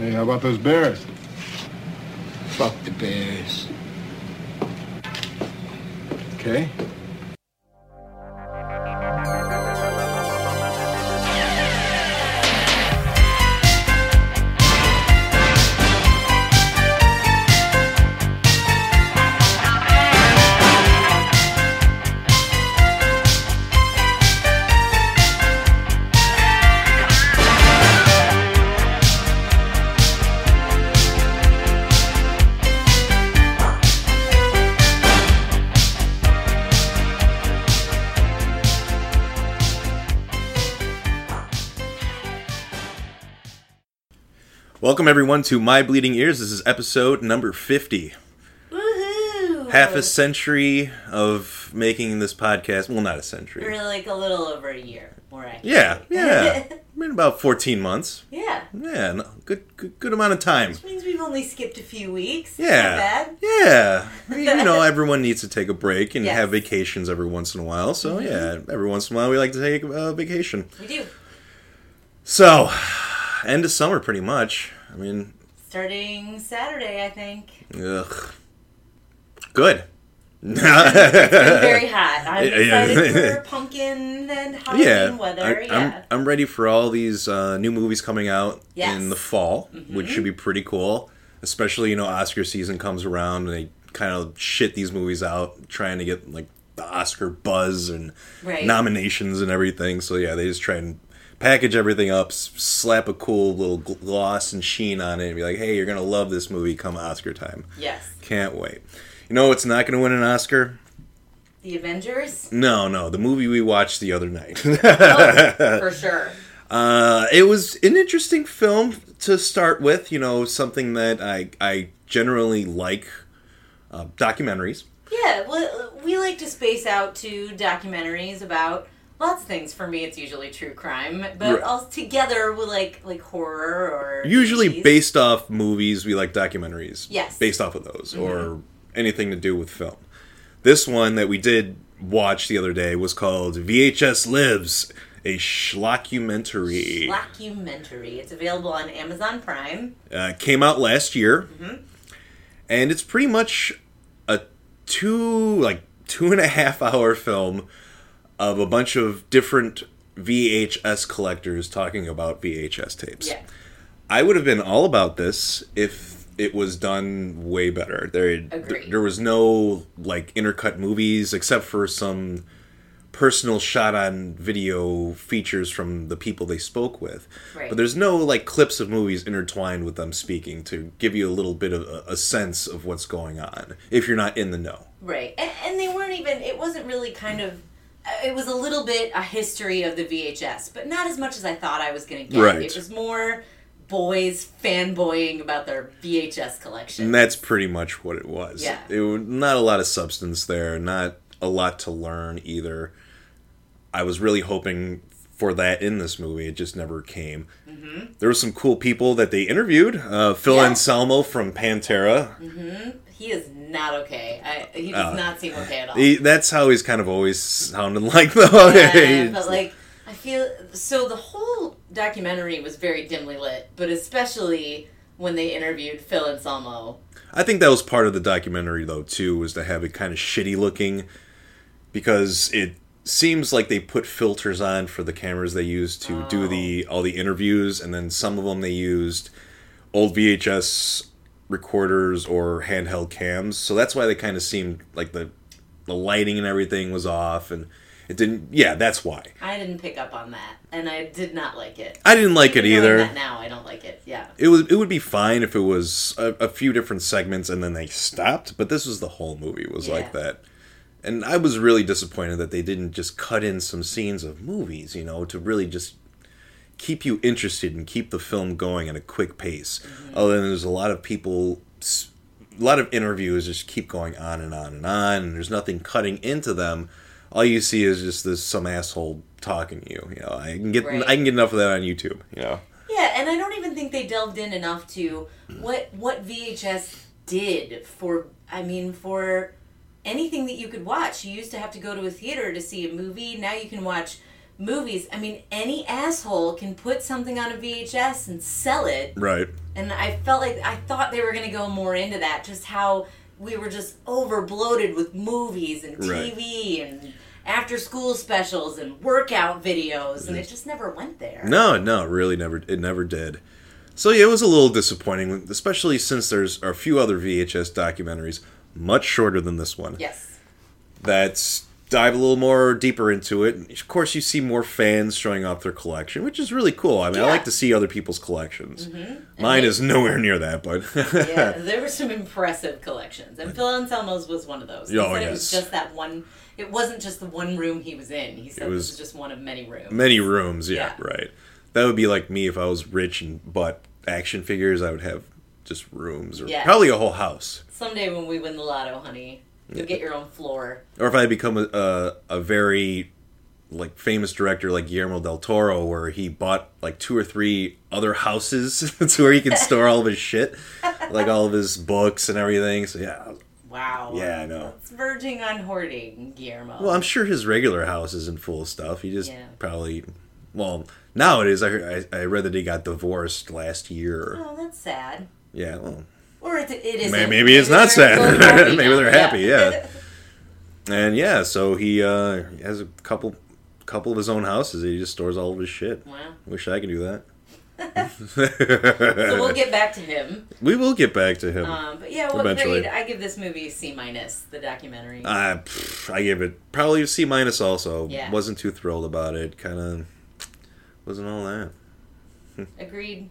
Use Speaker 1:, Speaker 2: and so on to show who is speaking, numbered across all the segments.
Speaker 1: Hey, how about those Bears?
Speaker 2: Fuck the Bears.
Speaker 1: Okay.
Speaker 3: Welcome everyone to My Bleeding Ears. This is episode number 50.
Speaker 4: Woohoo!
Speaker 3: Half a century of making this podcast. Well, not a century.
Speaker 4: Or like a little over a year, more accurately.
Speaker 3: Yeah, yeah. Been about 14 months.
Speaker 4: yeah.
Speaker 3: Yeah, no, good, good good amount of time.
Speaker 4: Which means we've only skipped a few weeks.
Speaker 3: Yeah.
Speaker 4: Bad.
Speaker 3: Yeah. You know, everyone needs to take a break and
Speaker 4: Yes. Mm-hmm.
Speaker 3: have vacations every once in a while. So, yeah, every once in a while we like to take a vacation.
Speaker 4: We do.
Speaker 3: So, end of summer pretty much. I mean,
Speaker 4: Starting Saturday, I think.
Speaker 3: ugh. Good.
Speaker 4: Very hot. I'm excited for pumpkin and Halloween
Speaker 3: yeah,
Speaker 4: weather.
Speaker 3: I,
Speaker 4: yeah.
Speaker 3: I'm, I'm ready for all these uh, new movies coming out
Speaker 4: Yes. Mm-hmm.
Speaker 3: in the fall, which should be pretty cool. Especially, you know, Oscar season comes around and they kind of shit these movies out, trying to get like the Oscar buzz and
Speaker 4: Right.
Speaker 3: nominations and everything. So yeah, they just try and package everything up, slap a cool little gloss and sheen on it, and be like, "Hey, you're gonna love this movie come Oscar time."
Speaker 4: yes.
Speaker 3: Can't wait. You know it's not gonna win an Oscar?
Speaker 4: The Avengers?
Speaker 3: No, no, the movie we watched the other night.
Speaker 4: Oh, for sure.
Speaker 3: Uh, it was an interesting film to start with. You know, something that I I generally like uh, documentaries.
Speaker 4: Yeah, well, we like to space out to documentaries about lots of things. For me, it's usually true crime, but
Speaker 3: Right.
Speaker 4: all together we like like horror or
Speaker 3: Usually
Speaker 4: movies.
Speaker 3: based off movies, we like documentaries.
Speaker 4: Yes.
Speaker 3: based off of those or anything to do with film. This one that we did watch the other day was called VHS Lives, a schlockumentary.
Speaker 4: Documentary. It's available on Amazon Prime.
Speaker 3: uh, came out last year,
Speaker 4: Mm-hmm.
Speaker 3: and it's pretty much a two like two and a half hour film of a bunch of different VHS collectors talking about VHS tapes.
Speaker 4: Yeah.
Speaker 3: I would have been all about this if it was done way better. There,
Speaker 4: Agreed.
Speaker 3: there was no like intercut movies except for some personal shot on video features from the people they spoke with.
Speaker 4: Right.
Speaker 3: But there's no like clips of movies intertwined with them speaking to give you a little bit of a, a sense of what's going on if you're not in the know.
Speaker 4: Right. And, and they weren't even, it wasn't really kind of, it was a little bit a history of the VHS, but not as much as I thought I was going to get.
Speaker 3: Right.
Speaker 4: It was more boys fanboying about their VHS collection.
Speaker 3: And that's pretty much what it was.
Speaker 4: Yeah.
Speaker 3: It was not a lot of substance there, not a lot to learn either. I was really hoping for that in this movie. It just never came. Mm-hmm. There were some cool people that they interviewed. Uh, Phil
Speaker 4: Yeah.
Speaker 3: Anselmo from Pantera.
Speaker 4: He is not okay. I, he does
Speaker 3: Uh,
Speaker 4: not seem okay at all.
Speaker 3: He, that's how he's kind of always sounded like, though.
Speaker 4: Yeah, but like I feel so the whole documentary was very dimly lit, but especially when they interviewed Phil Anselmo.
Speaker 3: I think that was part of the documentary though too, was to have it kind of shitty looking because it seems like they put filters on for the cameras they used to do the all the interviews and then some of them they used old VHS recorders or handheld cams. So that's why they kind of seemed like the the lighting and everything was off and it didn't yeah, that's why.
Speaker 4: I didn't pick up on that, and I did not like it.
Speaker 3: I didn't like it either.
Speaker 4: now I don't like it. Yeah.
Speaker 3: It was it would be fine if it was a, a few different segments and then they stopped, but this was the whole movie was like that. And I was really disappointed that they didn't just cut in some scenes of movies, you know, to really just keep you interested and keep the film going at a quick pace. Mm-hmm. Other than there's a lot of people a lot of interviews just keep going on and on and on and there's nothing cutting into them. All you see is just this some asshole talking to you. You know, I can get
Speaker 4: Right.
Speaker 3: I can get enough of that on YouTube, you know.
Speaker 4: Yeah, and I don't even think they delved in enough to what what VHS did for I mean for anything that you could watch. You used to have to go to a theater to see a movie. Now you can watch movies, I mean, any asshole can put something on a VHS and sell it.
Speaker 3: Right.
Speaker 4: And I felt like I thought they were going to go more into that, just how we were just over bloated with movies and
Speaker 3: Right.
Speaker 4: TV and after school specials and workout videos, and it mm-hmm. just never went there.
Speaker 3: No, no, really never. It never did. So yeah, it was a little disappointing, especially since there's a few other VHS documentaries much shorter than this one.
Speaker 4: Yes.
Speaker 3: That dive a little more deeper into it. And Of course, you see more fans showing off their collection, which is really cool. I mean, I like to see other people's collections.
Speaker 4: Mm-hmm.
Speaker 3: Mine
Speaker 4: they-
Speaker 3: is nowhere near that, but
Speaker 4: yeah, there were some impressive collections, and Phil Anselmo's was one of those. He
Speaker 3: Oh,
Speaker 4: said it was
Speaker 3: yes.
Speaker 4: just that one. It wasn't just the one room he was in. He said
Speaker 3: It was
Speaker 4: was just one of many rooms.
Speaker 3: many rooms. Yeah,
Speaker 4: Yeah.
Speaker 3: right. That would be like me if I was rich and bought action figures. I would have just rooms, or
Speaker 4: Yeah.
Speaker 3: probably a whole house.
Speaker 4: Someday when we win the lotto, honey, you'll get your own floor.
Speaker 3: or if I become a, a a very like famous director like Guillermo del Toro, where he bought like two or three other houses to where he can store all of his shit, like all of his books and everything. So yeah,
Speaker 4: Wow.
Speaker 3: Yeah, I know.
Speaker 4: It's verging on hoarding, Guillermo.
Speaker 3: well, I'm sure his regular house isn't full of stuff. He just
Speaker 4: Yeah.
Speaker 3: probably, well, nowadays I, I I read that he got divorced last year.
Speaker 4: oh, that's sad.
Speaker 3: Yeah, well,
Speaker 4: Or it, it is.
Speaker 3: May- maybe it's not sad. Maybe they're happy, yeah. and yeah, so he uh, has a couple couple of his own houses. He just stores all of his shit.
Speaker 4: Wow.
Speaker 3: Wish I could do that.
Speaker 4: So we'll get back to him.
Speaker 3: We will get back to him.
Speaker 4: Um, but yeah, what
Speaker 3: Eventually.
Speaker 4: grade? I give this movie a C minus. The documentary.
Speaker 3: I pff, I give it probably a C minus. Also,
Speaker 4: Yeah.
Speaker 3: wasn't too thrilled about it. Kind of wasn't all that.
Speaker 4: Agreed.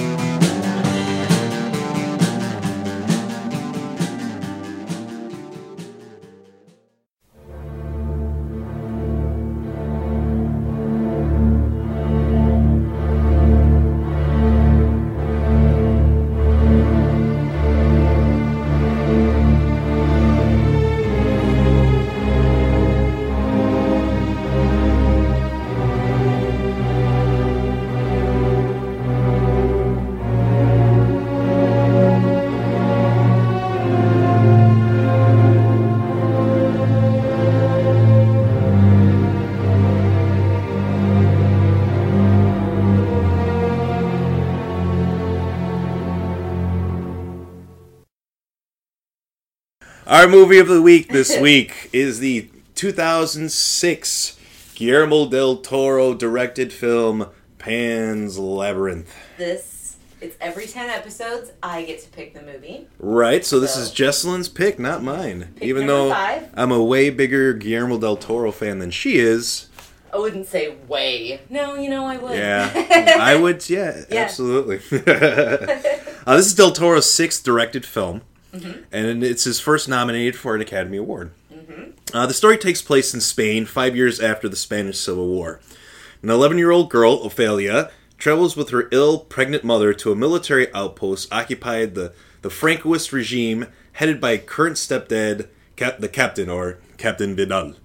Speaker 3: Our movie of the week this week is the 2006 Guillermo del Toro directed film Pan's Labyrinth.
Speaker 4: This it's every ten episodes. I get to pick the movie.
Speaker 3: Right, so this
Speaker 4: So-
Speaker 3: is Jesselyn's pick, not mine.
Speaker 4: Pick
Speaker 3: Even though
Speaker 4: five.
Speaker 3: I'm a way bigger Guillermo del Toro fan than she is.
Speaker 4: I wouldn't say way. No, you know I would.
Speaker 3: Yeah, I would. Yeah,
Speaker 4: Yeah.
Speaker 3: absolutely. uh, this is Del Toro's sixth directed film,
Speaker 4: Mm-hmm.
Speaker 3: and it's his first nominated for an Academy Award. Uh, the story takes place in Spain five years after the Spanish Civil War. An 11 year old girl, Ophelia, travels with her ill, pregnant mother to a military outpost occupied the, the Francoist regime headed by current stepdad, Cap- the captain, or Captain Vidal.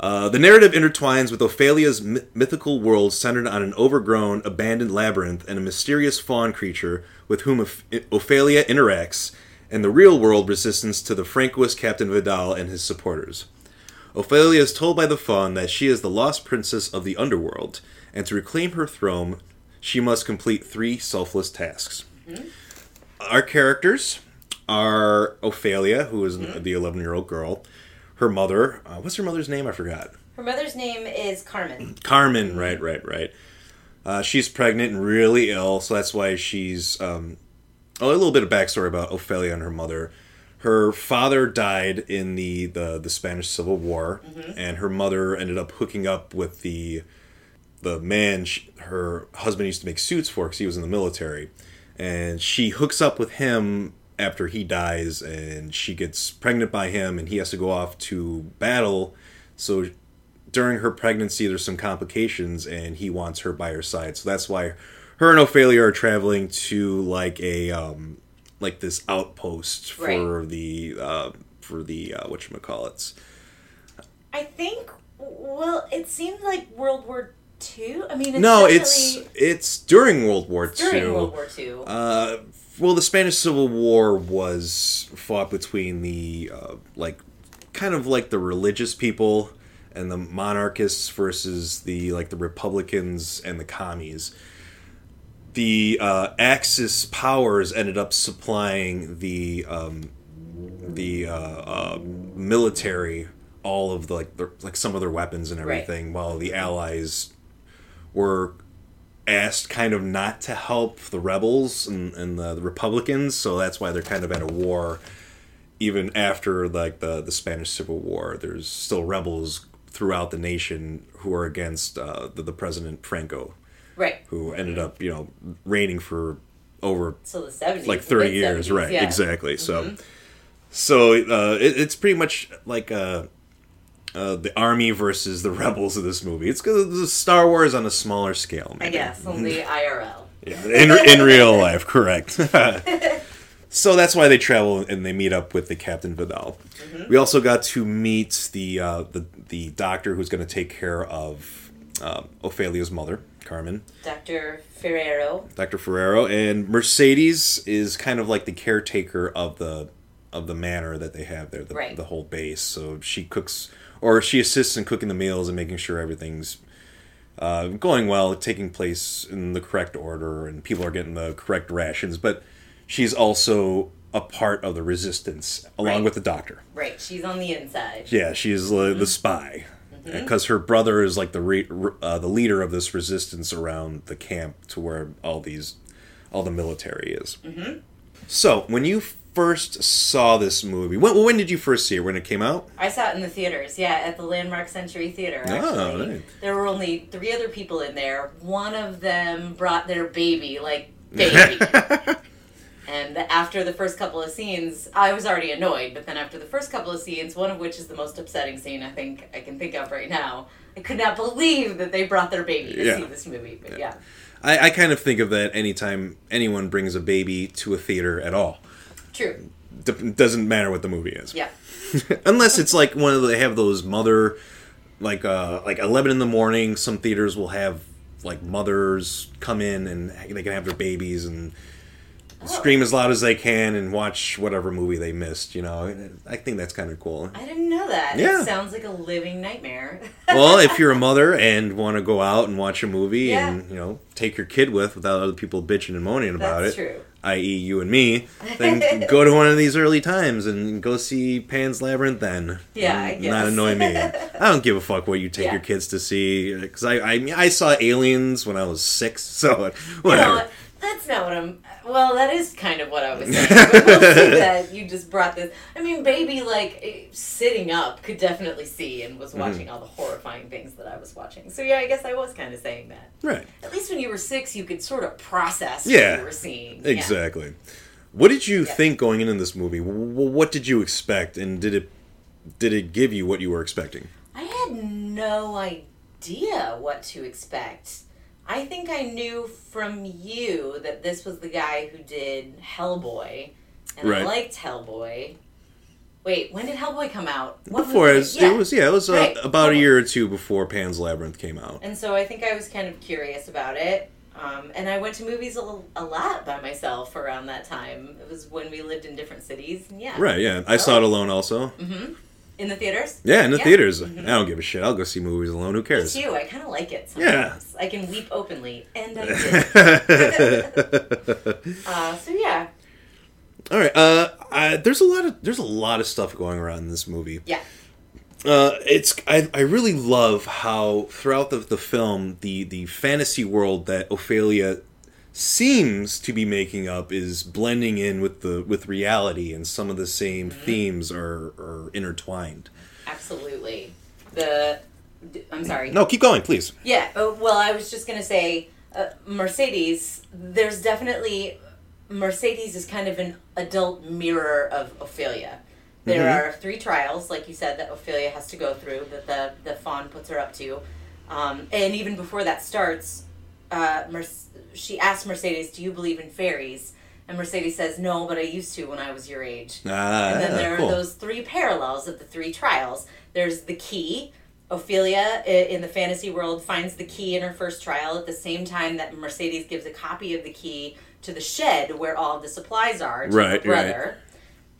Speaker 3: Uh, the narrative intertwines with Ophelia's my- mythical world centered on an overgrown, abandoned labyrinth and a mysterious fawn creature with whom Oph- Ophelia interacts, and the real world resistance to the Francoist Captain Vidal and his supporters. Ophelia is told by the Faun that she is the lost princess of the underworld, and to reclaim her throne, she must complete three selfless tasks. Our characters are Ophelia, who is the 11 year old girl, her mother, uh, what's her mother's name? I forgot.
Speaker 4: Her mother's name is Carmen.
Speaker 3: Carmen, right, right, right. Uh, she's pregnant and really ill, so that's why she's. Um, oh, a little bit of backstory about Ophelia and her mother. Her father died in the, the, the Spanish Civil War, mm-hmm. and her mother ended up hooking up with the the man she, her husband used to make suits for because he was in the military, and she hooks up with him after he dies, and she gets pregnant by him, and he has to go off to battle. So during her pregnancy, there's some complications, and he wants her by her side. So that's why her and Ophelia are traveling to like a um, like this outpost for
Speaker 4: Right.
Speaker 3: the uh, for the uh, what you call it.
Speaker 4: I think. Well, it seemed like World War Two. I mean, it's
Speaker 3: No, it's it's during World War
Speaker 4: during World War Two.
Speaker 3: Uh, well, the Spanish Civil War was fought between the uh, like kind of like the religious people and the monarchists versus the like the Republicans and the commies. The uh, Axis powers ended up supplying the um, the uh, uh, military all of the like the, like some of their weapons and
Speaker 4: Right.
Speaker 3: everything, while the Allies were asked kind of not to help the rebels and, and the, the Republicans, so that's why they're kind of at a war. Even after like the the Spanish Civil War, there's still rebels throughout the nation who are against uh, the, the president Franco,
Speaker 4: right.
Speaker 3: who ended up you know reigning for over
Speaker 4: So the seventies,
Speaker 3: like 30 years. Right. exactly. So so uh, it, it's pretty much like uh, uh, the army versus the rebels of this movie. It's 'cause it's Star Wars on a smaller scale
Speaker 4: I
Speaker 3: maybe.
Speaker 4: guess only IRL.
Speaker 3: yeah, in, in real life correct. So that's why they travel and they meet up with the Captain Vidal. We also got to meet the uh, the, the doctor who's going to take care of uh, Ophelia's mother Carmen
Speaker 4: Doctor Ferreiro.
Speaker 3: Dr. Ferreiro and Mercedes is kind of like the caretaker of the of the manor that they have there, the,
Speaker 4: Right.
Speaker 3: the whole base. So she cooks or she assists in cooking the meals and making sure everything's uh, going well, taking place in the correct order, and people are getting the correct rations. But she's also a part of the resistance, along
Speaker 4: Right.
Speaker 3: with the doctor.
Speaker 4: Right, she's on the inside.
Speaker 3: Yeah, she's uh, the spy
Speaker 4: Mm-hmm.
Speaker 3: because her brother is like the re- uh, the leader of this resistance around the camp to where all these all the military is. Mm-hmm. So when you first saw this movie, when, when did you first see it? When it came out?
Speaker 4: I saw it in the theaters, yeah, at the Landmark Century Theater.
Speaker 3: Oh,
Speaker 4: Actually,
Speaker 3: right.
Speaker 4: there were only three other people in there. One of them brought their baby, like baby. And after the first couple of scenes, I was already annoyed. But then after the first couple of scenes, one of which is the most upsetting scene I think I can think of right now, I could not believe that they brought their baby to
Speaker 3: Yeah.
Speaker 4: see this movie. But yeah,
Speaker 3: I, I kind of think of that anytime anyone brings a baby to a theater at all.
Speaker 4: true.
Speaker 3: D- doesn't matter what the movie is.
Speaker 4: Yeah,
Speaker 3: unless it's like one of the, they have those mother like uh like 11 in the morning some theaters will have like mothers come in and they can have their babies and scream as loud as they can and watch whatever movie they missed you know i think that's kind of cool
Speaker 4: I didn't know that.
Speaker 3: Yeah.
Speaker 4: It sounds like a living nightmare.
Speaker 3: well if you're a mother and want to go out and watch a movie
Speaker 4: Yeah.
Speaker 3: and you know take your kid with without other people bitching and moaning about
Speaker 4: That's
Speaker 3: it
Speaker 4: true.
Speaker 3: i.e. you and me, then go to one of these early times and go see Pan's Labyrinth then.
Speaker 4: Yeah, I guess.
Speaker 3: Not annoy me. I don't give a fuck what you take
Speaker 4: Yeah.
Speaker 3: your kids to see because I, I mean, I saw Aliens when I was six, so
Speaker 4: You know
Speaker 3: whatever.
Speaker 4: what? That's not what I'm. Well, that is kind of what I was saying. But we'll see that you just brought this. I mean, baby, like eh, sitting up, could definitely see and
Speaker 3: Mm-hmm.
Speaker 4: was watching all the horrifying things that I was watching. So yeah, I guess I was kind of saying that.
Speaker 3: Right.
Speaker 4: At least when you were six, you could sort of process
Speaker 3: Yeah.
Speaker 4: what you were seeing. Yeah.
Speaker 3: Exactly. What did you
Speaker 4: Yeah.
Speaker 3: think going into this movie? What did you expect, and did it did it give you what you were expecting?
Speaker 4: I had no idea what to expect. I think I knew from you that this was the guy who did Hellboy, and I liked Hellboy. Wait, when did Hellboy come out? What
Speaker 3: Before it was, it was yeah, it was uh,
Speaker 4: Right.
Speaker 3: about a year or two before Pan's Labyrinth came out.
Speaker 4: And so I think I was kind of curious about it. Um, and I went to movies a, a lot by myself around that time. It was when we lived in different cities. Yeah.
Speaker 3: Right, yeah. I saw it alone also.
Speaker 4: In the theaters?
Speaker 3: Yeah, in the
Speaker 4: Yeah.
Speaker 3: theaters. I don't give a shit. I'll go see movies alone. Who
Speaker 4: Me
Speaker 3: cares?
Speaker 4: too. I kind of like it
Speaker 3: Yeah.
Speaker 4: I can weep openly. And I did. uh, so yeah.
Speaker 3: All right. Uh, I, there's a lot of there's a lot of stuff going around in this movie.
Speaker 4: Yeah.
Speaker 3: Uh, it's I, I really love how throughout the, the film the the fantasy world that Ophelia seems to be making up is blending in with the with reality and some of the same
Speaker 4: Mm-hmm.
Speaker 3: themes are are intertwined.
Speaker 4: Absolutely. The. I'm sorry.
Speaker 3: No, keep going, please.
Speaker 4: Yeah, uh, well, I was just going to say, uh, Mercedes, there's definitely Mercedes is kind of an adult mirror of Ophelia. There
Speaker 3: Mhm.
Speaker 4: are three trials, like you said, that Ophelia has to go through, that the, the fawn puts her up to. Um, and even before that starts, uh, Mer- she asks Mercedes, Do you believe in fairies? And Mercedes says, No, but I used to when I was your age.
Speaker 3: Ah,
Speaker 4: And then there
Speaker 3: cool.
Speaker 4: are those three parallels of the three trials. There's the key. Ophelia in the fantasy world finds the key in her first trial at the same time that Mercedes gives a copy of the key to the shed where all the supplies are to her
Speaker 3: Right, right.
Speaker 4: brother.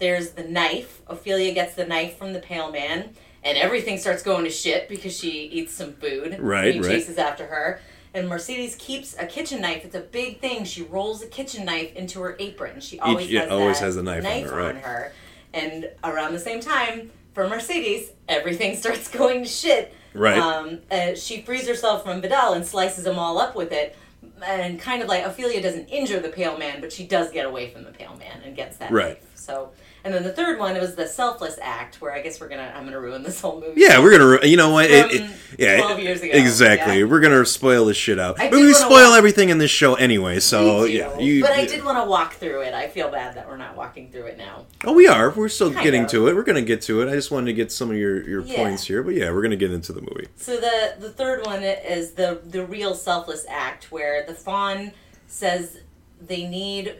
Speaker 4: There's the knife. Ophelia gets the knife from the pale man, and everything starts going to shit because she eats some food.
Speaker 3: Right,
Speaker 4: and he
Speaker 3: right.
Speaker 4: chases after her. And Mercedes keeps a kitchen knife. It's a big thing. She rolls a kitchen knife into her apron. She always
Speaker 3: yeah,
Speaker 4: has
Speaker 3: always has the knife on her, right.
Speaker 4: her. And around the same time, for Mercedes, everything starts going to shit.
Speaker 3: Right.
Speaker 4: Um, uh, she frees herself from Vidal and slices them all up with it. And kind of like Ophelia doesn't injure the pale man, but she does get away from the pale man and gets that
Speaker 3: Right.
Speaker 4: knife. So, and then the third one was the selfless act, where I guess we're gonna I'm gonna ruin this whole movie.
Speaker 3: Yeah, we're gonna. ru- You know what? It, it- yeah,
Speaker 4: 12 years ago,
Speaker 3: Exactly.
Speaker 4: yeah.
Speaker 3: We're gonna spoil this shit out.
Speaker 4: I
Speaker 3: But we spoil
Speaker 4: watch-
Speaker 3: everything in this show anyway. So yeah, you.
Speaker 4: but I
Speaker 3: yeah.
Speaker 4: did want to walk through it. I feel bad that we're not walking through it now.
Speaker 3: Oh, we are. We're still
Speaker 4: Kind
Speaker 3: getting
Speaker 4: of.
Speaker 3: to it. We're gonna get to it. I just wanted to get some of your your
Speaker 4: Yeah.
Speaker 3: points here. But yeah, we're gonna get into the movie.
Speaker 4: So the the third one is the the real selfless act where the fawn says they need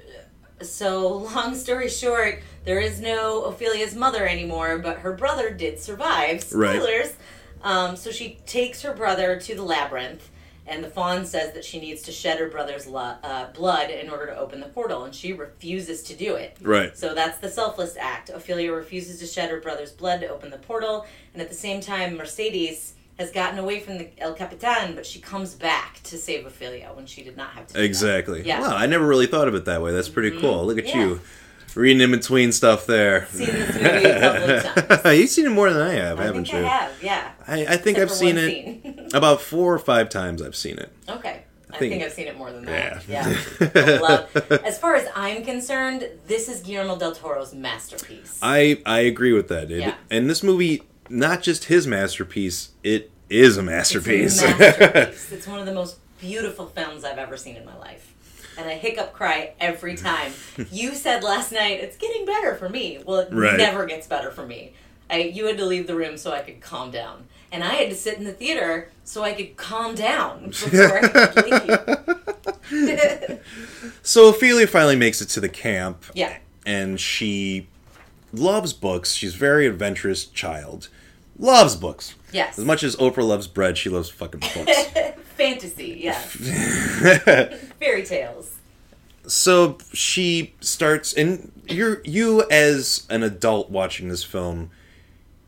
Speaker 4: so long story short there is no Ophelia's mother anymore but her brother did survive
Speaker 3: Right.
Speaker 4: spoilers um, so she takes her brother to the labyrinth and the fawn says that she needs to shed her brother's lo- uh, blood in order to open the portal and she refuses to do it
Speaker 3: Right.
Speaker 4: so that's the selfless act. Ophelia refuses to shed her brother's blood to open the portal, and at the same time, Mercedes has gotten away from the El Capitan, but she comes back to save Ophelia when she did not have to. that.
Speaker 3: Exactly.
Speaker 4: Yeah. Mm-hmm.
Speaker 3: Wow, I never really thought of it that way. That's pretty cool. Look at
Speaker 4: Yeah.
Speaker 3: you, reading in between stuff there.
Speaker 4: Seen this movie a couple of times.
Speaker 3: You've seen it more than I have,
Speaker 4: I
Speaker 3: haven't
Speaker 4: think
Speaker 3: you?
Speaker 4: I have, yeah.
Speaker 3: I, I think
Speaker 4: Except
Speaker 3: I've seen it about four or five times. I've seen it.
Speaker 4: okay. I
Speaker 3: think-
Speaker 4: think, I've seen it more than that.
Speaker 3: Yeah.
Speaker 4: Yeah. Love. As far as I'm concerned, this is Guillermo del Toro's masterpiece.
Speaker 3: I I agree with that. It,
Speaker 4: Yeah.
Speaker 3: And this movie, not just his masterpiece, it is a
Speaker 4: It's
Speaker 3: masterpiece.
Speaker 4: a masterpiece. it's one of the most beautiful films I've ever seen in my life. And I hiccup cry every time. you said last night, it's getting better for me. Well, it
Speaker 3: Right.
Speaker 4: never gets better for me. I, you had to leave the room so I could calm down. And I had to sit in the theater so I could calm down before I could leave.
Speaker 3: so Ophelia finally makes it to the camp.
Speaker 4: yeah.
Speaker 3: and she loves books. She's a very adventurous child. Loves books.
Speaker 4: Yes.
Speaker 3: As much as Oprah loves bread, she loves fucking books.
Speaker 4: Fantasy, yes. Fairy tales.
Speaker 3: so she starts and you're you as an adult watching this film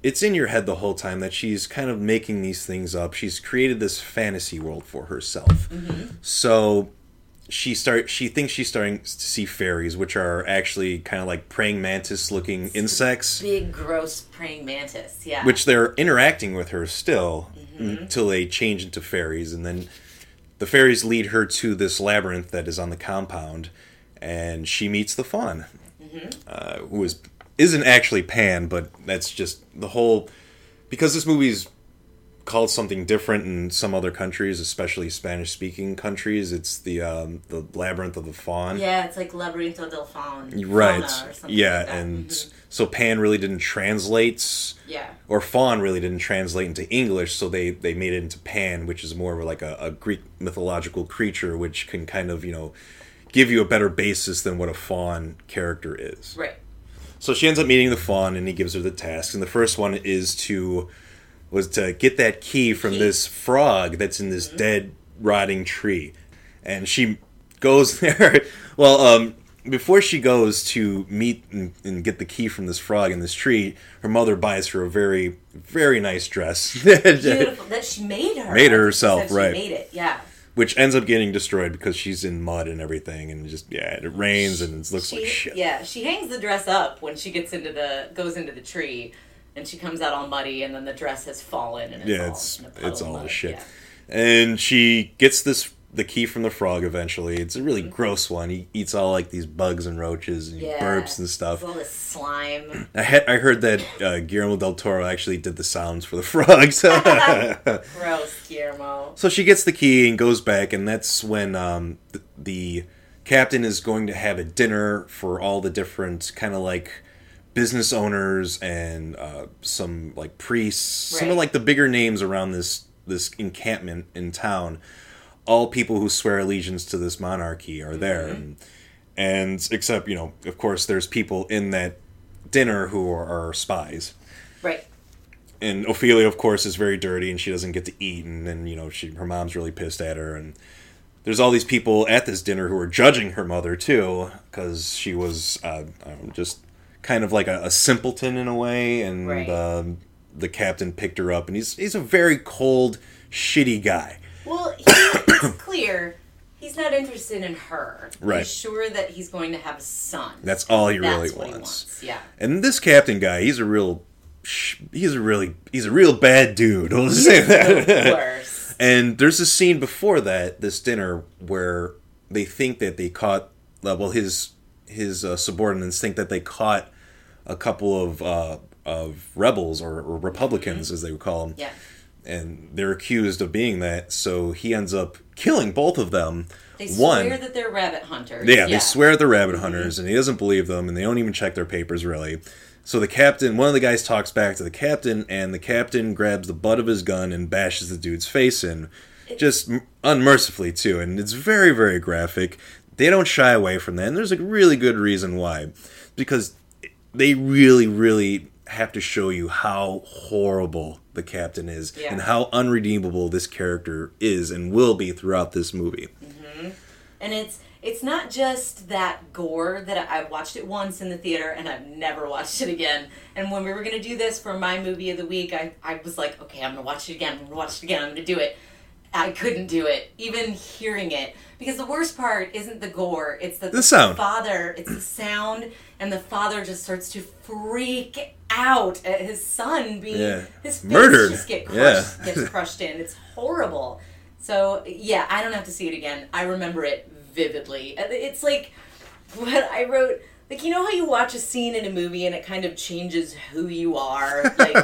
Speaker 3: it's in your head the whole time that she's kind of making these things up she's created this fantasy world for herself mm-hmm. so she start she thinks she's starting to see fairies which are actually kind of like praying mantis looking insects.
Speaker 4: Big, gross praying mantis, yeah.
Speaker 3: which they're interacting with her still until they change into fairies and then the fairies lead her to this labyrinth that is on the compound and she meets the fawn uh, who is isn't actually pan but that's just the whole because this movie's called something different in some other countries especially spanish speaking countries it's the um, the labyrinth of the fawn
Speaker 4: Yeah, it's like Laberinto del Faun.
Speaker 3: right yeah
Speaker 4: like
Speaker 3: and
Speaker 4: Mhm.
Speaker 3: so pan really didn't translate
Speaker 4: Yeah.
Speaker 3: or fawn really didn't translate into English, so they they made it into Pan, which is more of like a, a Greek mythological creature, which can kind of you know give you a better basis than what a fawn character is.
Speaker 4: Right.
Speaker 3: So she ends up meeting the fawn, and he gives her the tasks. And the first one is to was to get that key from
Speaker 4: Key.
Speaker 3: this frog that's in this dead rotting tree, and she goes there. well, um, before she goes to meet and, and get the key from this frog in this tree, her mother buys her a very very nice dress,
Speaker 4: Beautiful. That she made her.
Speaker 3: Made her
Speaker 4: she
Speaker 3: herself,
Speaker 4: she
Speaker 3: right.
Speaker 4: made it, yeah.
Speaker 3: which ends up getting destroyed because she's in mud and everything, and just yeah, it rains and it looks
Speaker 4: She,
Speaker 3: like shit.
Speaker 4: Yeah, she hangs the dress up when she gets into the goes into the tree, and she comes out all muddy, and then the dress has fallen, and it's
Speaker 3: yeah,
Speaker 4: all
Speaker 3: it's it's all
Speaker 4: mud.
Speaker 3: shit.
Speaker 4: Yeah.
Speaker 3: And she gets this the key from the frog eventually. It's a really
Speaker 4: Mm-hmm.
Speaker 3: gross one. He eats all like these bugs and roaches and
Speaker 4: Yeah.
Speaker 3: burps and stuff.
Speaker 4: All this slime.
Speaker 3: I had I heard that uh, Guillermo del Toro actually did the sounds for the frogs.
Speaker 4: Gross, Guillermo.
Speaker 3: so she gets the key and goes back, and that's when um, the, the captain is going to have a dinner for all the different kind of like business owners and uh, some like priests, some of like the bigger names around this this encampment in town. All people who swear allegiance to this monarchy are there, and, and except you know, of course, there's people in that dinner who are, are spies
Speaker 4: Right.
Speaker 3: and Ophelia, of course, is very dirty, and she doesn't get to eat, and then you know she her mom's really pissed at her, and there's all these people at this dinner who are judging her mother too, because she was uh, um, just kind of like a, a simpleton in a way, and
Speaker 4: Right.
Speaker 3: um, the captain picked her up, and he's he's a very cold, shitty guy.
Speaker 4: Well, he, it's clear he's not interested in her.
Speaker 3: Right.
Speaker 4: He's sure that he's going to have a son.
Speaker 3: That's all he
Speaker 4: That's
Speaker 3: really
Speaker 4: what he
Speaker 3: wants.
Speaker 4: Yeah.
Speaker 3: And this captain guy, he's a real, he's a really, he's a real bad dude. We'll just say that. And there's a scene before that, this dinner, where they think that they caught, uh, well, his his uh, subordinates think that they caught a couple of uh, of rebels or, or Republicans, as they would call them,
Speaker 4: Yeah.
Speaker 3: and they're accused of being that. So he ends up killing both of them.
Speaker 4: They
Speaker 3: One,
Speaker 4: swear that they're rabbit hunters.
Speaker 3: yeah, they swear they're rabbit hunters, and he doesn't believe them, and they don't even check their papers really. So the captain, one of the guys talks back to the captain, and the captain grabs the butt of his gun and bashes the dude's face in, just unmercifully too, and it's very very graphic. They don't shy away from that, and there's a really good reason why, because they really really have to show you how horrible the captain is
Speaker 4: Yeah.
Speaker 3: and how unredeemable this character is and will be throughout this movie. Mm-hmm.
Speaker 4: And it's it's not just that gore that I, I watched it once in the theater and I've never watched it again. And when we were gonna do this for my movie of the week, I, I was like, okay, I'm gonna watch it again. I'm gonna watch it again. I'm gonna do it. I couldn't do it, even hearing it, because the worst part isn't the gore; it's that
Speaker 3: The sound.
Speaker 4: father, it's the sound, and the father just starts to freak out at his son being
Speaker 3: Yeah.
Speaker 4: his face
Speaker 3: Murdered.
Speaker 4: just get
Speaker 3: Yeah.
Speaker 4: crushed, gets crushed in. It's horrible. So yeah, I don't have to see it again. I remember it vividly. It's like what I wrote. Like you know how you watch a scene in a movie and it kind of changes who you are. Like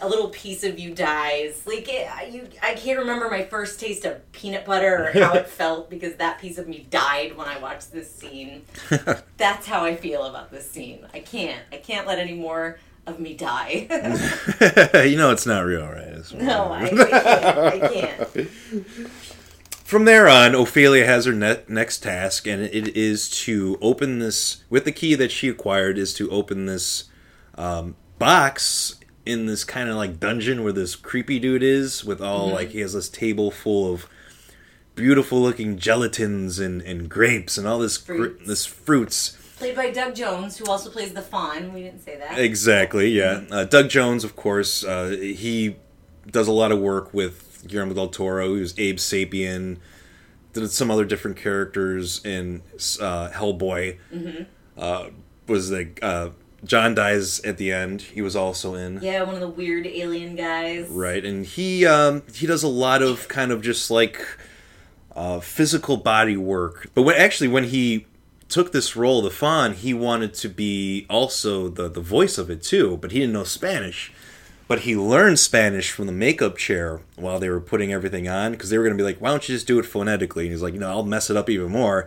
Speaker 4: a little piece of you dies. Like it, I- you, I can't remember my first taste of peanut butter or how it felt because that piece of me died when I watched this scene. That's how I feel about this scene. I can't. I can't let any more of me die.
Speaker 3: you know it's not real, right? It's-
Speaker 4: no, I, I can't. I can't.
Speaker 3: From there on, Ophelia has her ne- next task, and it is to open this with the key that she acquired. Is to open this um, box in this kind of like dungeon where this creepy dude is, with all like he has this table full of beautiful looking gelatins and, and grapes and all this fr-
Speaker 4: Fruits.
Speaker 3: this fruits.
Speaker 4: Played by Doug Jones, who also plays the Fawn. We didn't say that.
Speaker 3: Exactly, yeah. Uh, Doug Jones, of course, uh, he does a lot of work with Guillermo del Toro. He was Abe Sapien, did some other different characters in uh, Hellboy. Uh, was the uh, John dies at the end. He was also in.
Speaker 4: Yeah, one of the weird alien guys.
Speaker 3: Right, and he um, he does a lot of kind of just like uh, physical body work. But when actually when he took this role, the Fawn, he wanted to be also the the voice of it too. But he didn't know Spanish. But he learned Spanish from the makeup chair while they were putting everything on because they were going to be like, "Why don't you just do it phonetically?" And he's like, "You know, I'll mess it up even more.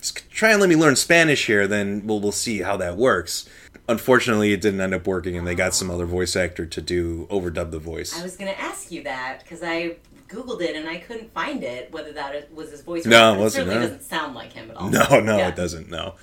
Speaker 3: Just try and let me learn Spanish here, then we'll we'll see how that works." Unfortunately, it didn't end up working, and they got some other voice actor to do overdub the voice.
Speaker 4: I was going to ask you that because I googled it and I couldn't find it whether that was his voice. or
Speaker 3: No,
Speaker 4: not,
Speaker 3: it wasn't,
Speaker 4: certainly
Speaker 3: no.
Speaker 4: doesn't sound like him at all.
Speaker 3: No, no,
Speaker 4: Yeah.
Speaker 3: it doesn't. No.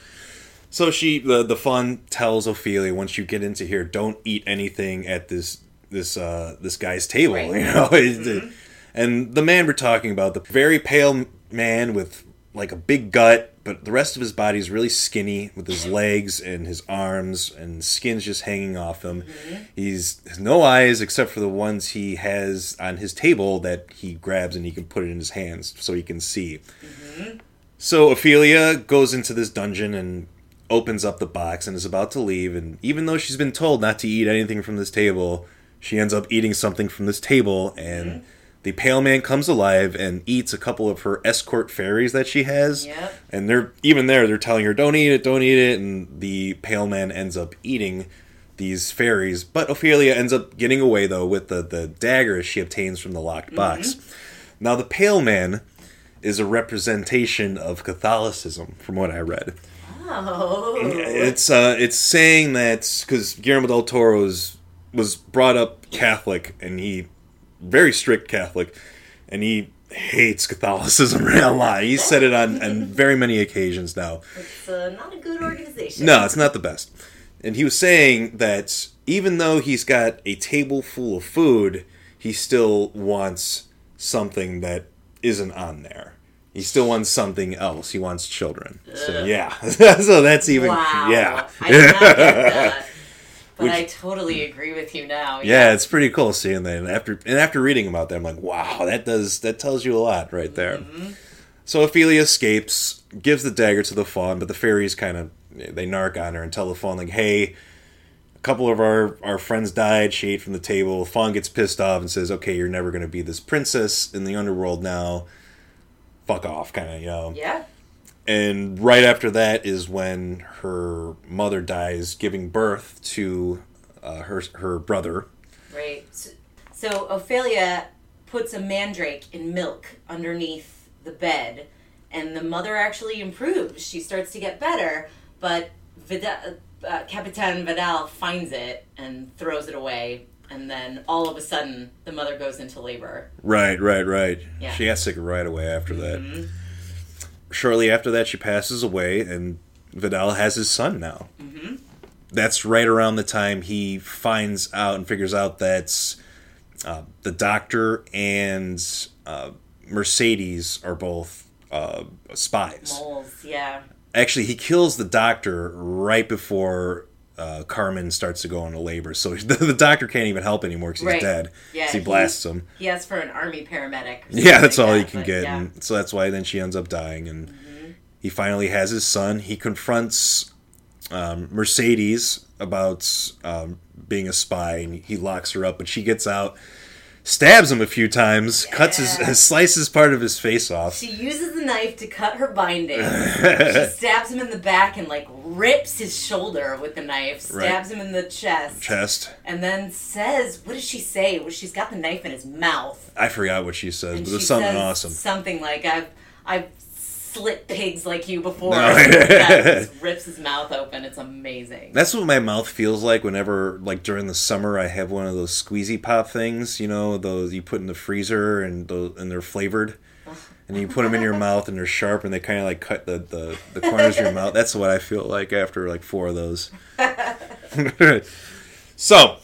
Speaker 3: So she, the the fun tells Ophelia, once you get into here, don't eat anything at this this uh this guy's table.
Speaker 4: Right.
Speaker 3: You know, It's- mm-hmm. and the man we're talking about, the very pale man with like a big gut, but the rest of his body is really skinny with his legs and his arms and skin's just hanging off him. Mm-hmm. He's has no eyes except for the ones he has on his table that he grabs and he can put it in his hands so he can see. Mm-hmm. So Ophelia goes into this dungeon and opens up the box and is about to leave. And even though she's been told not to eat anything from this table, she ends up eating something from this table. And the pale man comes alive and eats a couple of her escort fairies that she has.
Speaker 4: Yep.
Speaker 3: And they're even there. They're telling her, "Don't eat it, don't eat it." And the pale man ends up eating these fairies. But Ophelia ends up getting away though with the the dagger she obtains from the locked box. Now the pale man is a representation of Catholicism, from what I read.
Speaker 4: Oh.
Speaker 3: It's uh, it's saying that because Guillermo del Toro was, brought up Catholic and he very strict Catholic, and he hates Catholicism a lot. He said it on, on very many occasions now.
Speaker 4: It's uh, not a good organization.
Speaker 3: No, it's not the best. And he was saying that even though he's got a table full of food, he still wants something that isn't on there. He still wants something else. He wants children. So yeah, so that's even
Speaker 4: Wow.
Speaker 3: yeah.
Speaker 4: I did not get that. But I totally agree with you now.
Speaker 3: Yeah, it's pretty cool seeing that. And after and after reading about that, I'm like, wow, that does that tells you a lot right there. Mm-hmm. So Ophelia escapes, gives the dagger to the fawn, but the fairies kind of they narc on her and tell the fawn like, hey, a couple of our our friends died. She ate from the table. The fawn gets pissed off and says, okay, you're never going to be this princess in the underworld now. Fuck off, kind of, you know
Speaker 4: Yeah.
Speaker 3: And right after that is when her mother dies, giving birth to uh, her her brother.
Speaker 4: Right. So, so Ophelia puts a mandrake in milk underneath the bed, and the mother actually improves. She starts to get better, but Vidal, uh, Capitan Vidal finds it and throws it away, and then all of a sudden the mother goes into labor.
Speaker 3: Right, right, right.
Speaker 4: Yeah.
Speaker 3: She got sick right away after that. Shortly after that, she passes away, and Vidal has his son now. Mm-hmm. That's right around the time he finds out and figures out that uh, the doctor and uh, Mercedes are both uh, spies.
Speaker 4: Moles, yeah.
Speaker 3: Actually, he kills the doctor right before uh, Carmen starts to go into labor. So the, the doctor can't even help anymore because he's
Speaker 4: Right.
Speaker 3: dead.
Speaker 4: Yeah,
Speaker 3: So he
Speaker 4: he-
Speaker 3: blasts him.
Speaker 4: He asks for an army paramedic.
Speaker 3: Yeah, that's
Speaker 4: like
Speaker 3: all
Speaker 4: that,
Speaker 3: he can get.
Speaker 4: yeah.
Speaker 3: And so that's why then she ends up dying. And
Speaker 4: Mm-hmm.
Speaker 3: he finally has his son. He confronts um, Mercedes about um, being a spy and he locks her up, but she gets out. Stabs him a few times, cuts his,
Speaker 4: Yeah.
Speaker 3: slices part of his face off.
Speaker 4: She uses the knife to cut her binding. she stabs him in the back and like rips his shoulder with the knife, stabs him in the chest,
Speaker 3: Chest.
Speaker 4: and then says, "What does she say? Well, she's got the knife in his mouth."
Speaker 3: I forgot what she says,
Speaker 4: And
Speaker 3: but
Speaker 4: she
Speaker 3: it's something awesome.
Speaker 4: Something like, "I've I've slit pigs like you before."
Speaker 3: No.
Speaker 4: or something like that. Just rips his mouth open. It's amazing.
Speaker 3: That's what my mouth feels like whenever, like during the summer, I have one of those squeezy pop things. You know, those you put in the freezer and those, and they're flavored, and you put them in your mouth and they're sharp and they kind of like cut the, the the corners of your mouth. That's what I feel like after like four of those. so,
Speaker 4: So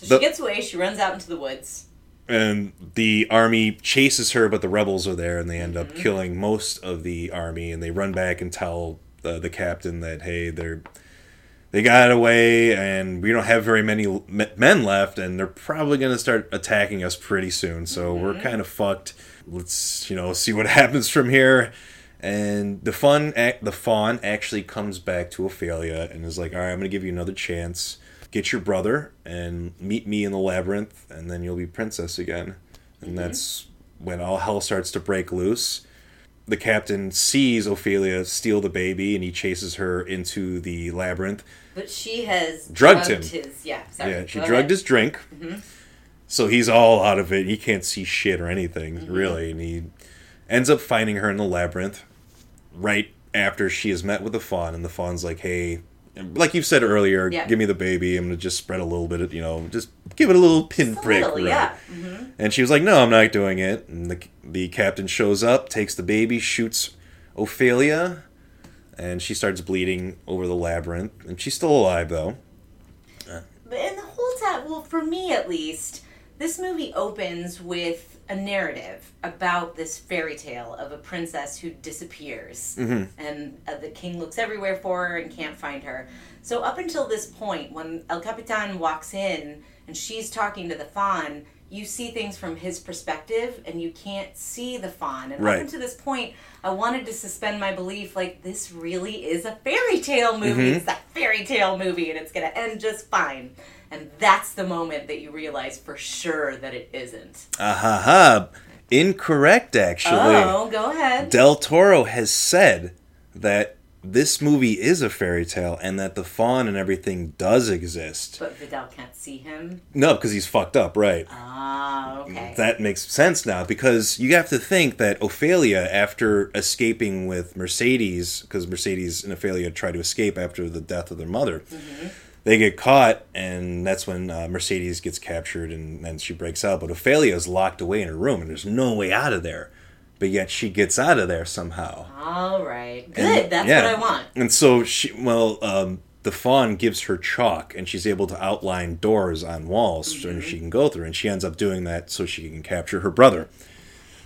Speaker 4: she
Speaker 3: The-
Speaker 4: gets away. She runs out into the woods.
Speaker 3: And the army chases her, but the rebels are there, and they end up mm-hmm. killing most of the army, and they run back and tell the, the captain that hey, they're they got away, and we don't have very many men left, and they're probably going to start attacking us pretty soon. So we're mm-hmm. kind of fucked. Let's you know see what happens from here. And the fun, the fawn actually comes back to Ophelia and is like, "All right, I'm going to give you another chance. Get your brother and meet me in the labyrinth, and then you'll be princess again." And mm-hmm. that's when all hell starts to break loose. The captain sees Ophelia steal the baby, and he chases her into the labyrinth.
Speaker 4: But she has
Speaker 3: Drugged
Speaker 4: drugged,
Speaker 3: him.
Speaker 4: his yeah. Sorry,
Speaker 3: Yeah, she drugged
Speaker 4: ahead.
Speaker 3: his drink. Mm-hmm. So he's all out of it. He can't see shit or anything, mm-hmm. really. And he ends up finding her in the labyrinth right after she has met with the fawn. And the fawn's like, hey, like you said earlier,
Speaker 4: Yeah.
Speaker 3: give me the baby. I'm going to just spread a little bit of, you know, just give it a little pinprick. Right?
Speaker 4: yeah. Mm-hmm.
Speaker 3: And she was like, no, I'm not doing it. And the, the captain shows up, takes the baby, shoots Ophelia. And she starts bleeding over the labyrinth. And she's still alive, though.
Speaker 4: But in the whole time, well, for me at least, this movie opens with a narrative about this fairy tale of a princess who disappears, and uh, the king looks everywhere for her and can't find her. So up until this point, when El Capitan walks in and she's talking to the fawn, you see things from his perspective, and you can't see the fawn. And
Speaker 3: Right.
Speaker 4: up until this point, I wanted to suspend my belief, like this really is a fairy tale movie. It's a fairy tale movie, and it's gonna end just fine. And that's the moment that you realize for sure that it isn't.
Speaker 3: Ah ha ha. Incorrect, actually.
Speaker 4: Oh, go ahead.
Speaker 3: Del Toro has said that this movie is a fairy tale and that the fawn and everything does exist.
Speaker 4: But Vidal can't see him.
Speaker 3: No, because he's fucked up, right?
Speaker 4: Ah, okay.
Speaker 3: That makes sense now because you have to think that Ophelia, after escaping with Mercedes, because Mercedes and Ophelia try to escape after the death of their mother, they get caught, and that's when uh, Mercedes gets captured and then she breaks out. But Ophelia is locked away in her room, and there's no way out of there. But yet she gets out of there somehow.
Speaker 4: All right. Good.
Speaker 3: And-
Speaker 4: That's
Speaker 3: yeah.
Speaker 4: what I want.
Speaker 3: And so she, well, um, the fawn gives her chalk, and she's able to outline doors on walls so she can go through. And she ends up doing that so she can capture her brother.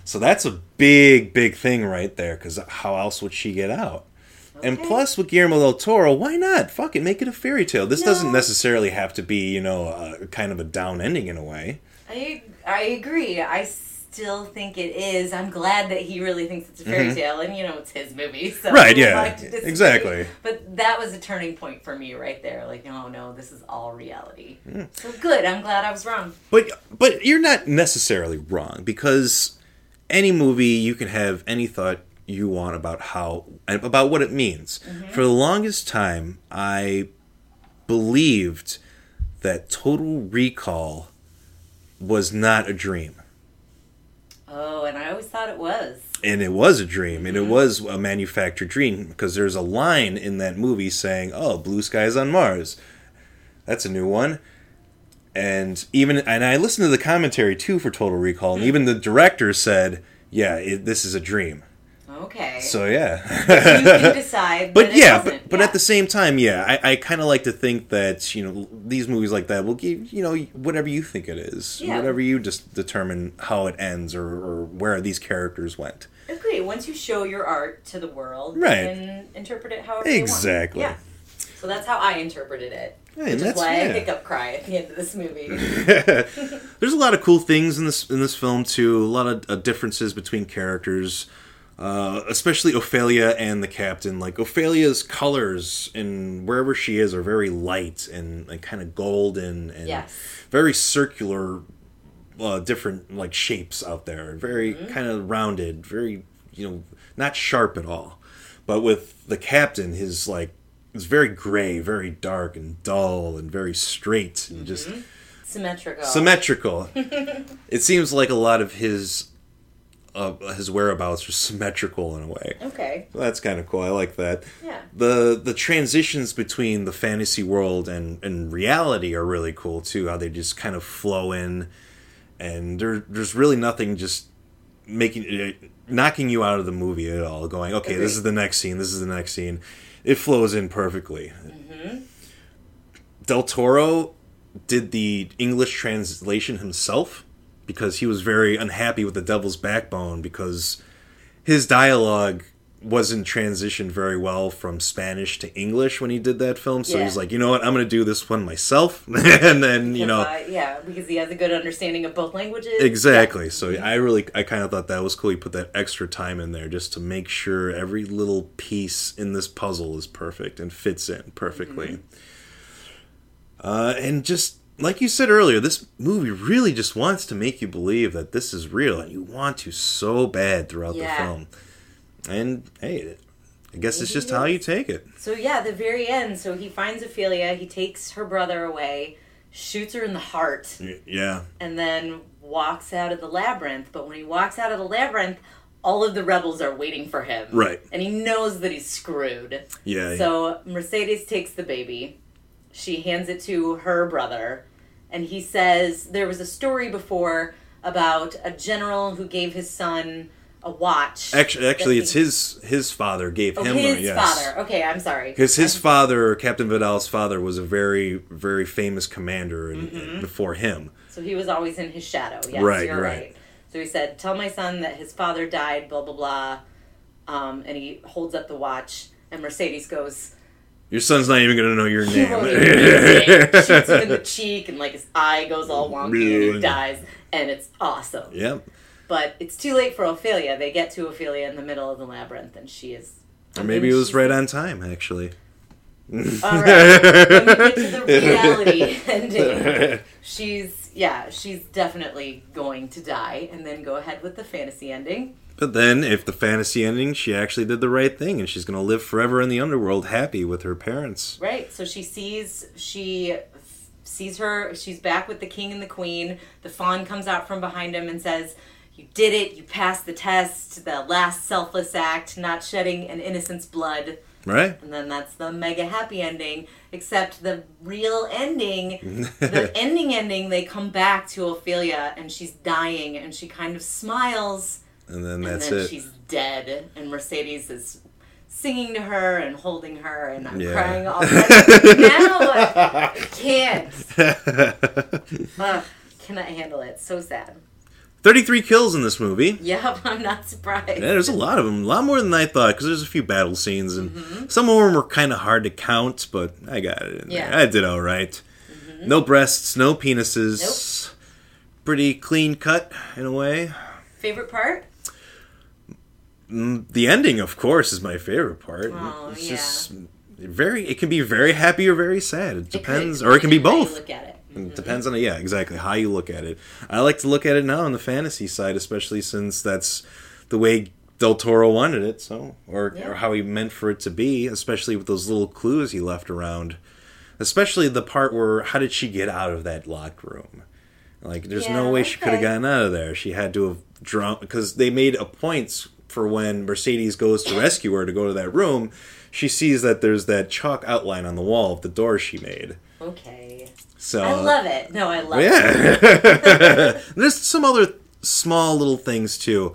Speaker 3: So that's a big, big thing right there. Because how else would she get out? And plus, with Guillermo del Toro, why not? Fuck it, make it a fairy tale. This doesn't necessarily have to be, you know, a, kind of a down ending in a way.
Speaker 4: I I agree. I still think it is. I'm glad that he really thinks it's a fairy tale, and you know it's his movie. So
Speaker 3: Mm-hmm. Right, yeah,
Speaker 4: not to disagree.
Speaker 3: exactly.
Speaker 4: But that was a turning point for me right there. Like, oh no, this is all reality.
Speaker 3: Mm.
Speaker 4: So good. I'm glad I was wrong.
Speaker 3: But but you're not necessarily wrong because any movie you can have any thought you want about how about what it means. Mm-hmm. For the longest time, I believed that Total Recall was not a dream.
Speaker 4: Oh, and I always thought it was.
Speaker 3: And it was a dream, and it mm-hmm. was a manufactured dream because there's a line in that movie saying, "Oh, blue skies on Mars." That's a new one. And even and I listened to the commentary too for Total Recall, and mm-hmm. even the director said, "Yeah, it, this is a dream."
Speaker 4: Okay.
Speaker 3: So yeah,
Speaker 4: you can decide.
Speaker 3: but yeah, but, but at the same time, yeah, I, I kind of like to think that you know these movies like that will give you know whatever you think it is,
Speaker 4: Yeah.
Speaker 3: whatever you just determine how it ends or, or where these characters went.
Speaker 4: agree. Once you show your art to the world,
Speaker 3: Right.
Speaker 4: can interpret it however.
Speaker 3: Exactly.
Speaker 4: Yeah. So that's how I interpreted it.
Speaker 3: Hey,
Speaker 4: which
Speaker 3: and
Speaker 4: is why I hiccup cry at the end of this movie.
Speaker 3: There's a lot of cool things in this in this film too. A lot of uh, differences between characters, uh, especially Ophelia and the captain. Like Ophelia's colors and wherever she is are very light and, and kind of golden and
Speaker 4: Yes.
Speaker 3: very circular, uh, different like shapes out there. Very kind of rounded, very you know not sharp at all. But with the captain, his like it's very gray, very dark and dull and very straight and just
Speaker 4: Symmetrical.
Speaker 3: symmetrical. it seems like a lot of his uh, his whereabouts are symmetrical in a way.
Speaker 4: okay.
Speaker 3: That's kind of cool. I like that.
Speaker 4: Yeah.
Speaker 3: The the transitions between the fantasy world and, and reality are really cool too. How they just kind of flow in, and there there's really nothing just making it knocking you out of the movie at all. Going okay,
Speaker 4: Agreed.
Speaker 3: this is the next scene. This is the next scene. It flows in perfectly. Del Toro did the English translation himself because he was very unhappy with The Devil's Backbone because his dialogue wasn't transitioned very well from Spanish to English when he did that film. So
Speaker 4: Yeah.
Speaker 3: he's like, you know what, I'm going to do this one myself. and then, you know,
Speaker 4: uh, yeah, because he has a good understanding of both languages.
Speaker 3: Exactly. So I really, I kind of thought that was cool. He put that extra time in there just to make sure every little piece in this puzzle is perfect and fits in perfectly. Uh, and just like you said earlier, this movie really just wants to make you believe that this is real, and you want to so bad throughout
Speaker 4: Yeah.
Speaker 3: the film. And hey, I guess it's just how you take it.
Speaker 4: So yeah, the very end. So he finds Ophelia. He takes her brother away, shoots her in the heart,
Speaker 3: Yeah.
Speaker 4: and then walks out of the labyrinth. But when he walks out of the labyrinth, all of the rebels are waiting for him.
Speaker 3: Right.
Speaker 4: And he knows that he's screwed.
Speaker 3: Yeah.
Speaker 4: So Mercedes takes the baby. She hands it to her brother. And he says there was a story before about a general who gave his son a watch.
Speaker 3: Actually, actually, it's his his father gave
Speaker 4: Oh,
Speaker 3: him
Speaker 4: his
Speaker 3: yes.
Speaker 4: father. Okay, I'm sorry.
Speaker 3: Because his father, Captain Vidal's father, was a very, very famous commander
Speaker 4: Mm-hmm.
Speaker 3: before him.
Speaker 4: So he was always in his shadow. Yes,
Speaker 3: Right,
Speaker 4: you're
Speaker 3: right.
Speaker 4: right. So he said, "Tell my son that his father died." Blah blah blah. Um, and he holds up the watch, and Mercedes goes,
Speaker 3: Your son's not even gonna know your
Speaker 4: "You
Speaker 3: name.
Speaker 4: won't even know it." shoots him in the cheek, and like his eye goes all wonky, and he dies, and it's awesome.
Speaker 3: yep.
Speaker 4: But it's too late for Ophelia. They get to Ophelia in the middle of the labyrinth, and she is.
Speaker 3: Or maybe it was right on time. Actually,
Speaker 4: All right, let me get to the reality ending. She's yeah, she's definitely going to die, and then go ahead with the fantasy ending.
Speaker 3: But then, if the fantasy ending, she actually did the right thing, and she's going to live forever in the underworld, happy with her parents.
Speaker 4: Right. So she sees she f- sees her. She's back with the king and the queen. The fawn comes out from behind him and says, "You did it. You passed the test. The last selfless act, not shedding an innocent's blood."
Speaker 3: Right?
Speaker 4: And then that's the mega happy ending. Except the real ending, the ending ending, they come back to Ophelia and she's dying and she kind of smiles
Speaker 3: And then
Speaker 4: and
Speaker 3: that's
Speaker 4: then
Speaker 3: it.
Speaker 4: she's dead and Mercedes is singing to her and holding her and I'm
Speaker 3: Yeah.
Speaker 4: crying already. now I can't. Ugh, cannot handle it. So sad.
Speaker 3: 33 kills in this movie.
Speaker 4: Yep, I'm not surprised.
Speaker 3: Yeah, there's a lot of them. A lot more than I thought, because there's a few battle scenes, and mm-hmm. some of them were kind of hard to count, but I got it in
Speaker 4: Yeah.
Speaker 3: there. I did all right. Mm-hmm. No breasts, no penises. Nope. Pretty clean cut, in a way.
Speaker 4: Favorite part?
Speaker 3: Mm, The ending, of course, is my favorite part.
Speaker 4: Oh,
Speaker 3: it's
Speaker 4: yeah.
Speaker 3: just very. It can be very happy or very sad. It
Speaker 4: It could-
Speaker 3: depends, or it can be
Speaker 4: depending on how you
Speaker 3: both.
Speaker 4: Look at it.
Speaker 3: It depends on it. yeah, exactly how you look at it. I like to look at it now on the fantasy side, especially since that's the way Del Toro wanted it, so or
Speaker 4: Yeah.
Speaker 3: or how he meant for it to be, especially with those little clues he left around. Especially the part where how did she get out of that locked room? Like, there's no
Speaker 4: Yeah,
Speaker 3: way she could have gotten out of there. She had to have drawn because they made a point for when Mercedes goes to rescue her to go to that room. She sees that there's that chalk outline on the wall of the door she made.
Speaker 4: Okay.
Speaker 3: So
Speaker 4: I love it. No, I love it.
Speaker 3: yeah. there's some other small little things too.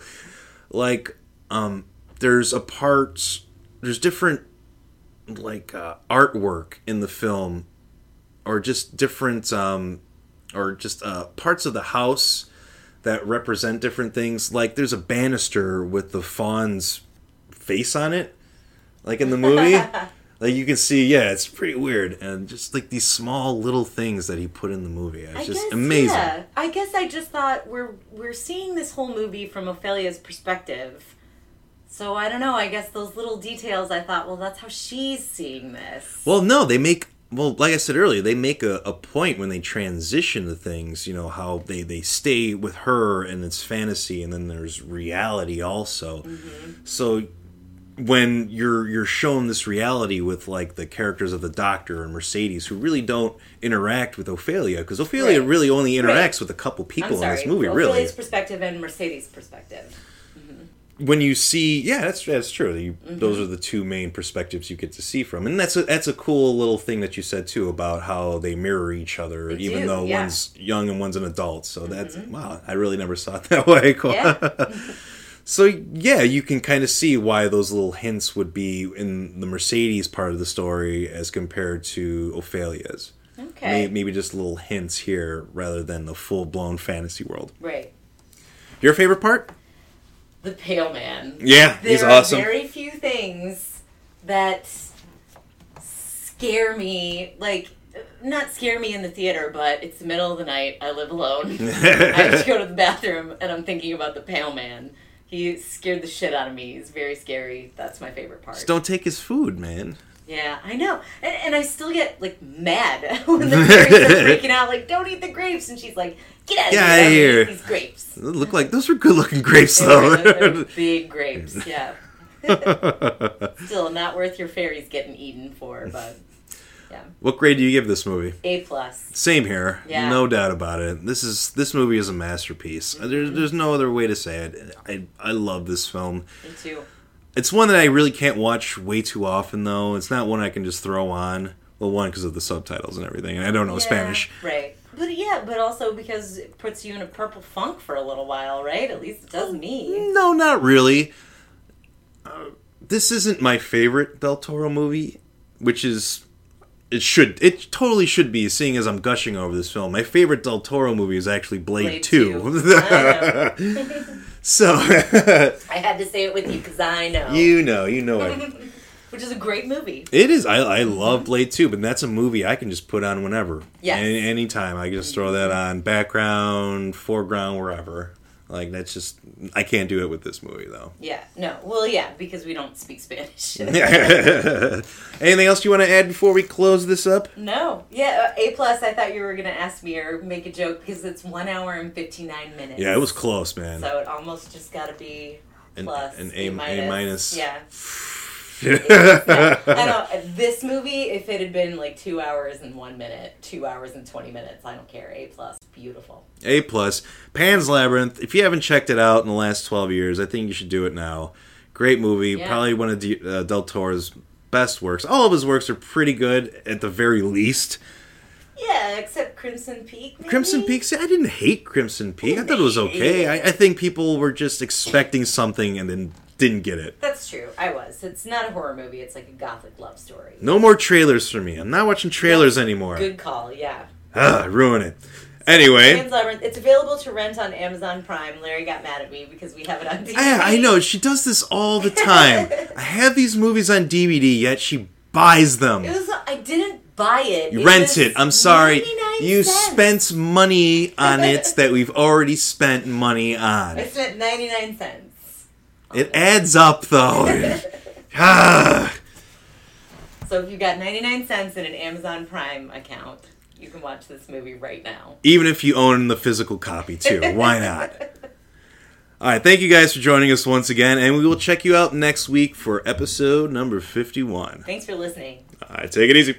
Speaker 3: Like um there's a part there's different like uh, artwork in the film or just different um or just uh parts of the house that represent different things. Like there's a banister with the fawn's face on it like in the movie. Like you can see, yeah, it's pretty weird, and just like these small little things that he put in the movie, it's
Speaker 4: I
Speaker 3: just
Speaker 4: guess,
Speaker 3: amazing.
Speaker 4: Yeah. I guess I just thought we're we're seeing this whole movie from Ophelia's perspective. So I don't know. I guess those little details. I thought, well, that's how she's seeing this.
Speaker 3: Well, no, they make well, like I said earlier, they make a, a point when they transition to things. You know how they they stay with her and it's fantasy, and then there's reality also.
Speaker 4: Mm-hmm.
Speaker 3: So when you're you're shown this reality with like the characters of the Doctor and Mercedes, who really don't interact with Ophelia, because Ophelia
Speaker 4: Right.
Speaker 3: really only interacts
Speaker 4: Right.
Speaker 3: with a couple people in this movie.
Speaker 4: Ophelia's
Speaker 3: Really, Ophelia's
Speaker 4: perspective and Mercedes' perspective.
Speaker 3: When you see yeah that's that's true you,
Speaker 4: Mm-hmm.
Speaker 3: those are the two main perspectives you get to see from and that's a that's a cool little thing that you said too about how they mirror each other
Speaker 4: They
Speaker 3: even
Speaker 4: do,
Speaker 3: though
Speaker 4: yeah. Mm-hmm.
Speaker 3: one's young and one's an adult so that's wow i really never saw it that way
Speaker 4: Yeah.
Speaker 3: so yeah you can kind of see why those little hints would be in the mercedes part of the story as compared to ophelia's
Speaker 4: Okay.
Speaker 3: May- maybe just little hints here rather than the full-blown fantasy world
Speaker 4: Right.
Speaker 3: your favorite part
Speaker 4: The Pale Man.
Speaker 3: yeah
Speaker 4: There
Speaker 3: he's
Speaker 4: are
Speaker 3: awesome
Speaker 4: very few things that scare me. Like, not scare me in the theater, but it's the middle of the night. I live alone. I have to go to the bathroom, and I'm thinking about the Pale Man. He scared the shit out of me. He's very scary. That's my favorite part.
Speaker 3: Just don't take his food, man.
Speaker 4: Yeah, I know, and, and I still get like mad when the fairies are freaking out, like "Don't eat the grapes," and she's like, "Get out of
Speaker 3: Get
Speaker 4: here!
Speaker 3: outta
Speaker 4: I'm
Speaker 3: here."
Speaker 4: These grapes."
Speaker 3: They look like those were good looking grapes,
Speaker 4: They were- they
Speaker 3: though.
Speaker 4: were big grapes. Yeah. Still not worth your fairies getting eaten for, but yeah,
Speaker 3: what grade do you give this movie?
Speaker 4: A plus.
Speaker 3: Same here,
Speaker 4: Yeah.
Speaker 3: no doubt about it. This is this movie is a masterpiece.
Speaker 4: Mm-hmm.
Speaker 3: There's there's no other way to say it. I I love this film.
Speaker 4: Me too.
Speaker 3: It's one that I really can't watch way too often, though. It's not one I can just throw on. Well, one because of the subtitles and everything, and I don't know
Speaker 4: Yeah,
Speaker 3: Spanish.
Speaker 4: right? But yeah, but also because it puts you in a purple funk for a little while, right? At least it does me.
Speaker 3: No, not really. Uh, this isn't my favorite Del Toro movie, which is it should it totally should be. Seeing as I'm gushing over this film, my favorite Del Toro movie is actually Blade,
Speaker 4: Blade
Speaker 3: Two.
Speaker 4: I
Speaker 3: so
Speaker 4: I had to say it with you because I know,
Speaker 3: you know, you know it.
Speaker 4: which is a great movie.
Speaker 3: It is. I, I love Blade 2, but that's a movie I can just put on whenever.
Speaker 4: Yes.
Speaker 3: Any, anytime. I can just throw that on background, foreground, wherever. Like that's just I can't do it with this movie though.
Speaker 4: Yeah. No. Well, yeah, because we don't speak Spanish.
Speaker 3: Anything else you want to add before we close this up?
Speaker 4: no. Yeah. Uh, a plus. I thought you were gonna ask me or make a joke because it's one hour and fifty nine minutes.
Speaker 3: Yeah, it was close, man.
Speaker 4: So it almost just got to be plus
Speaker 3: an A- A minus.
Speaker 4: Yeah. Yeah. I know this movie. If it had been like two hours and one minute, two hours and twenty minutes, I don't care. A plus, beautiful.
Speaker 3: A plus. Pan's Labyrinth. If you haven't checked it out in the last twelve years, I think you should do it now. Great movie.
Speaker 4: Yeah.
Speaker 3: Probably one of D- uh, Del Toro's best works. All of his works are pretty good at the very least.
Speaker 4: Yeah, except Crimson Peak. maybe?
Speaker 3: Crimson Peak. See, I didn't hate Crimson Peak. I thought it was okay. I, I think people were just expecting something and then didn't get it.
Speaker 4: That's true. I was. It's not a horror movie. It's like a gothic love story.
Speaker 3: No more trailers for me. I'm not watching trailers anymore.
Speaker 4: Good call. Yeah.
Speaker 3: Ah, ruin it. Anyway,
Speaker 4: It's available to rent on Amazon Prime. Larry got mad at me because we have it on DVD.
Speaker 3: I, I know she does this all the time. I have these movies on DVD, yet she buys them.
Speaker 4: It was. I didn't buy it.
Speaker 3: You rent it. I'm sorry. You
Speaker 4: cents.
Speaker 3: spent money on it that we've already spent money on.
Speaker 4: I spent ninety nine cents.
Speaker 3: It adds up though. ah.
Speaker 4: So if you've got ninety nine cents in an Amazon Prime account, you can watch this movie right now.
Speaker 3: Even if you own the physical copy too, why not? All right, thank you guys for joining us once again, and we will check you out next week for episode number 51.
Speaker 4: Thanks for listening.
Speaker 3: All right, take it easy.